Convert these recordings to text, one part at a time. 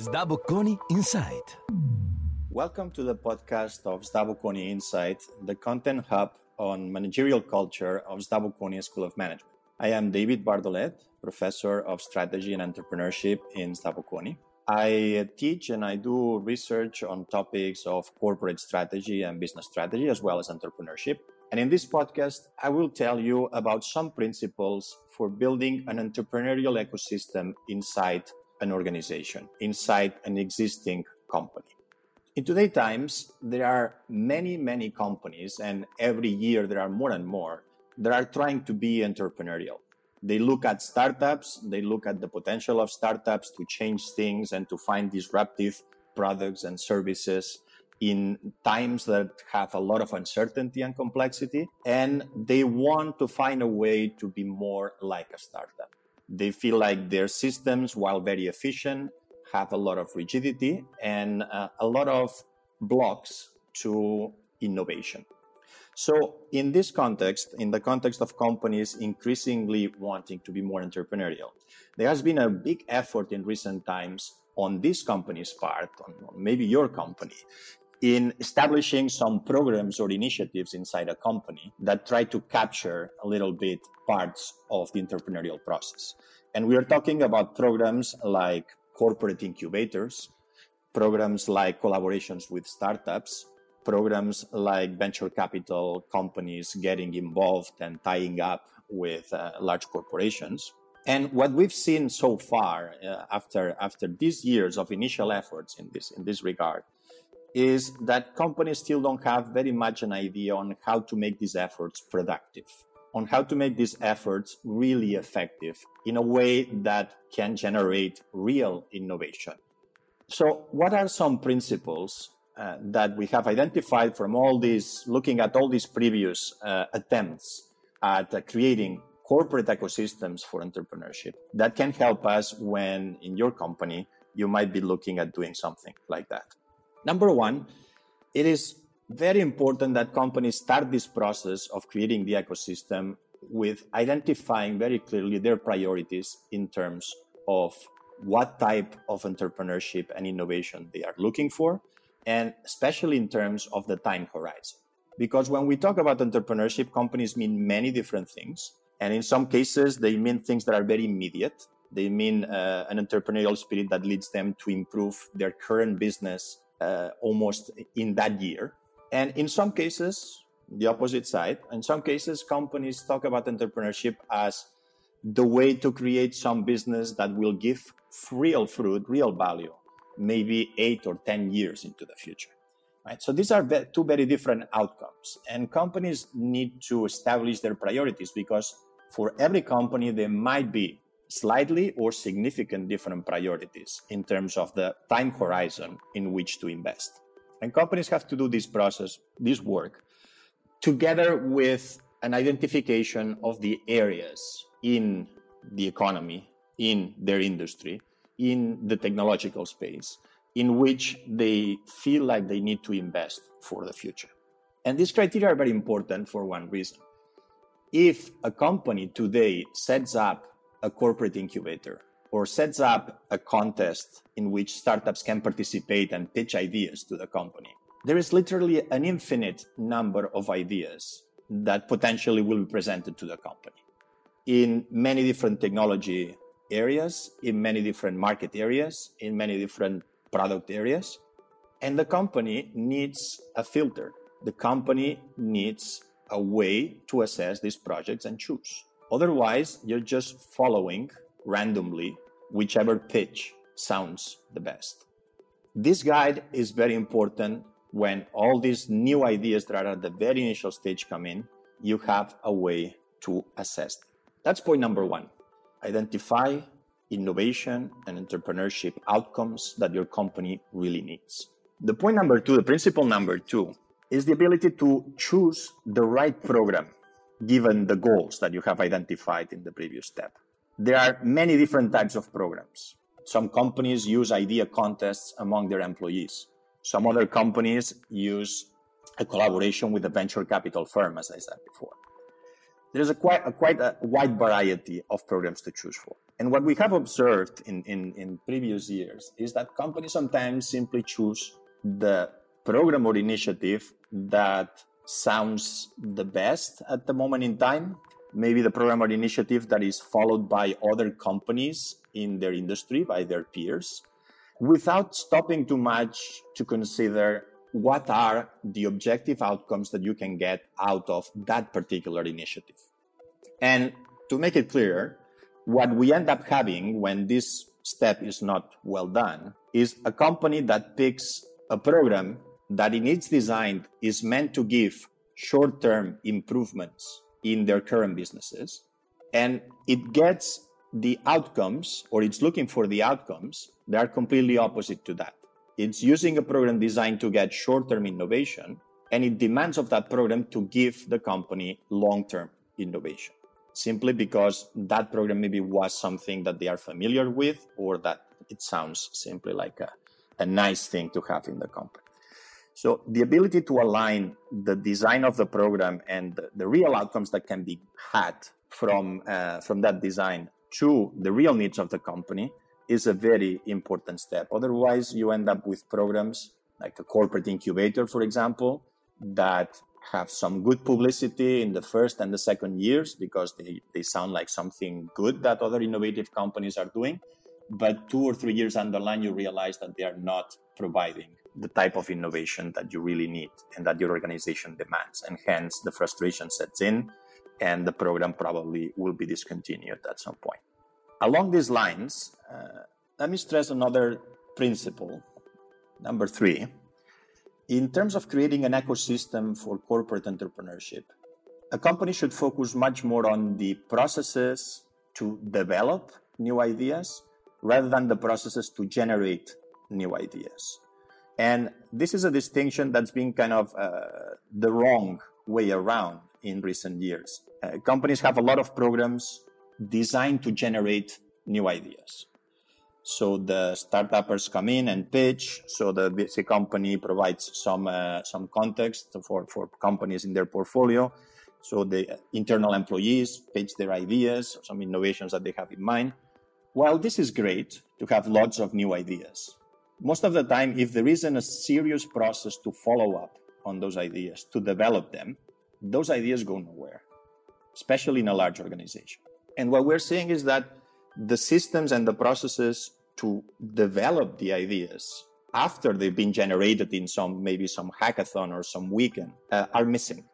SDA Bocconi Insight. Welcome to the podcast of SDA Bocconi Insight, the content hub on managerial culture of SDA Bocconi School of Management. I am David Bardolet, professor of strategy and entrepreneurship in SDA Bocconi. I teach and I do research on topics of corporate strategy and business strategy, as well as entrepreneurship. And in this podcast, I will tell you about some principles for building an entrepreneurial ecosystem inside an organization, inside an existing company. In today's times, there are many, many companies, and every year there are more and more that are trying to be entrepreneurial. They look at startups, they look at the potential of startups to change things and to find disruptive products and services in times that have a lot of uncertainty and complexity. And they want to find a way to be more like a startup. They feel like their systems, while very efficient, have a lot of rigidity and uh, a lot of blocks to innovation. So, in this context, in the context of companies increasingly wanting to be more entrepreneurial, there has been a big effort in recent times on this company's part, on maybe your company, in establishing some programs or initiatives inside a company that try to capture a little bit parts of the entrepreneurial process. And we are talking about programs like corporate incubators, programs like collaborations with startups, programs like venture capital companies getting involved and tying up with uh, large corporations. And what we've seen so far uh, after after these years of initial efforts in this in this regard is that companies still don't have very much an idea on how to make these efforts productive, on how to make these efforts really effective in a way that can generate real innovation. So, what are some principles uh, that we have identified from all these, looking at all these previous uh, attempts at uh, creating corporate ecosystems for entrepreneurship that can help us when in your company you might be looking at doing something like that? Number one, it is very important that companies start this process of creating the ecosystem with identifying very clearly their priorities in terms of what type of entrepreneurship and innovation they are looking for, and especially in terms of the time horizon. Because when we talk about entrepreneurship, companies mean many different things. And in some cases, they mean things that are very immediate. They mean uh, an entrepreneurial spirit that leads them to improve their current business uh, almost in that year. And in some cases, the opposite side, in some cases, companies talk about entrepreneurship as the way to create some business that will give real fruit, real value, maybe eight or 10 years into the future. Right? So these are two very different outcomes. And companies need to establish their priorities because for every company, there might be slightly or significant different priorities in terms of the time horizon in which to invest. And companies have to do this process, this work, together with an identification of the areas in the economy, in their industry, in the technological space, in which they feel like they need to invest for the future. And these criteria are very important for one reason. If a company today sets up a corporate incubator or sets up a contest in which startups can participate and pitch ideas to the company, there is literally an infinite number of ideas that potentially will be presented to the company in many different technology areas, in many different market areas, in many different product areas. And the company needs a filter. The company needs a way to assess these projects and choose. Otherwise, you're just following randomly whichever pitch sounds the best. This guide is very important when all these new ideas that are at the very initial stage come in, you have a way to assess them. That's point number one. Identify innovation and entrepreneurship outcomes that your company really needs. The point number two, the principle number two, is the ability to choose the right program given the goals that you have identified in the previous step. There are many different types of programs. Some companies use idea contests among their employees. Some other companies use a collaboration with a venture capital firm, as I said before. there's a quite a quite a wide variety of programs to choose for. And what we have observed in, in, in previous years is that companies sometimes simply choose the program or initiative that sounds the best at the moment in time. Maybe the program or initiative that is followed by other companies in their industry, by their peers, without stopping too much to consider what are the objective outcomes that you can get out of that particular initiative. And to make it clear, what we end up having when this step is not well done is a company that picks a program that in its design is meant to give short-term improvements in their current businesses and it gets the outcomes or it's looking for the outcomes that are completely opposite to that. It's using a program designed to get short-term innovation and it demands of that program to give the company long-term innovation simply because that program maybe was something that they are familiar with or that it sounds simply like a, a nice thing to have in the company so the ability to align the design of the program and the, real outcomes that can be had from uh, from that design to the real needs of the company is a very important step. Otherwise, you end up with programs like a corporate incubator, for example, that have some good publicity in the first and the second years because they, they sound like something good that other innovative companies are doing. But two or three years down the line, you realize that they are not providing the type of innovation that you really need and that your organization demands. And hence the frustration sets in and the program probably will be discontinued at some point. Along these lines, uh, let me stress another principle. Number three, in terms of creating an ecosystem for corporate entrepreneurship, a company should focus much more on the processes to develop new ideas rather than the processes to generate new ideas. And this is a distinction that's been kind of uh, the wrong way around in recent years. Uh, companies have a lot of programs designed to generate new ideas. So the startuppers come in and pitch. So the VC company provides some uh, some context for, for companies in their portfolio. So the internal employees pitch their ideas, some innovations that they have in mind. While this is great to have lots of new ideas, most of the time, if there isn't a serious process to follow up on those ideas, to develop them, those ideas go nowhere, especially in a large organization. And what we're seeing is that the systems and the processes to develop the ideas after they've been generated in some maybe some hackathon or some weekend uh, are missing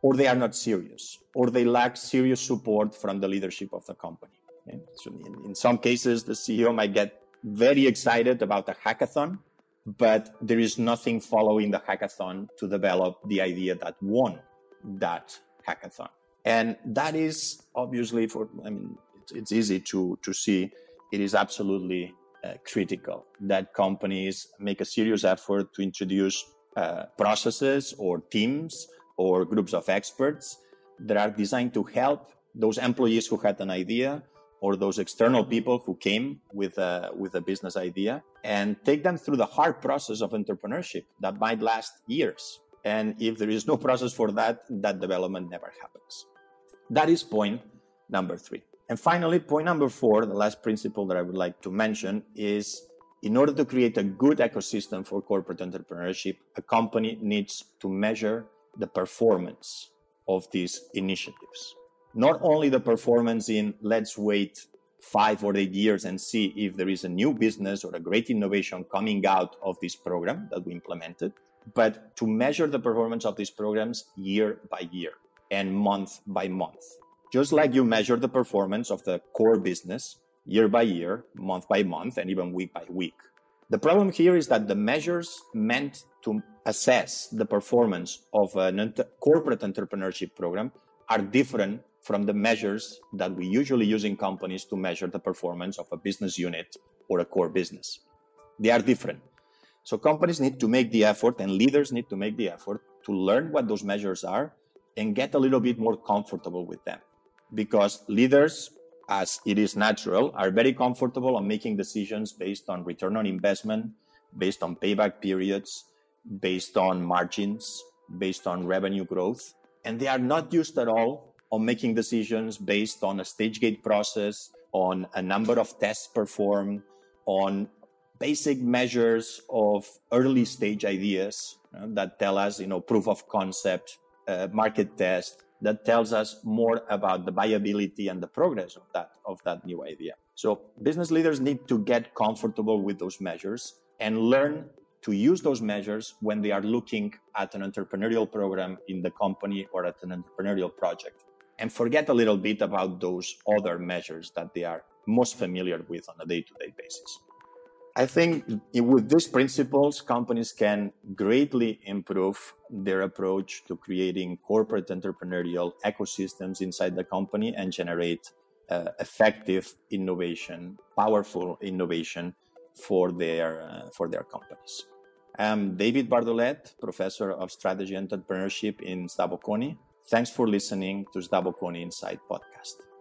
or they are not serious or they lack serious support from the leadership of the company okay? so in, in some cases the ceo might get very excited about the hackathon, but there is nothing following the hackathon to develop the idea that won that hackathon. And that is obviously for, I mean, it's, it's easy to, to see it is absolutely uh, critical that companies make a serious effort to introduce uh, processes or teams or groups of experts that are designed to help those employees who had an idea or those external people who came with a, with a business idea and take them through the hard process of entrepreneurship that might last years. And if there is no process for that, that development never happens. That is point number three. And finally, point number four, the last principle that I would like to mention is in order to create a good ecosystem for corporate entrepreneurship, a company needs to measure the performance of these initiatives not only the performance in let's wait five or eight years and see if there is a new business or a great innovation coming out of this program that we implemented, but to measure the performance of these programs year by year and month by month. Just like you measure the performance of the core business year by year, month by month, and even week by week. The problem here is that the measures meant to assess the performance of a corporate entrepreneurship program are different from the measures that we usually use in companies to measure the performance of a business unit or a core business. They are different. So companies need to make the effort and leaders need to make the effort to learn what those measures are and get a little bit more comfortable with them. Because leaders, as it is natural, are very comfortable on making decisions based on return on investment, based on payback periods, based on margins, based on revenue growth. And they are not used at all on making decisions based on a stage gate process, on a number of tests performed, on basic measures of early stage ideas uh, that tell us, you know, proof of concept, uh, market test, that tells us more about the viability and the progress of that of that new idea. So business leaders need to get comfortable with those measures and learn to use those measures when they are looking at an entrepreneurial program in the company or at an entrepreneurial project and forget a little bit about those other measures that they are most familiar with on a day-to-day basis. I think with these principles, companies can greatly improve their approach to creating corporate entrepreneurial ecosystems inside the company and generate uh, effective innovation, powerful innovation for their uh, for their companies. I'm David Bardolet, professor of strategy and entrepreneurship in SDA Bocconi. Thanks for listening to SDA Bocconi Insight podcast.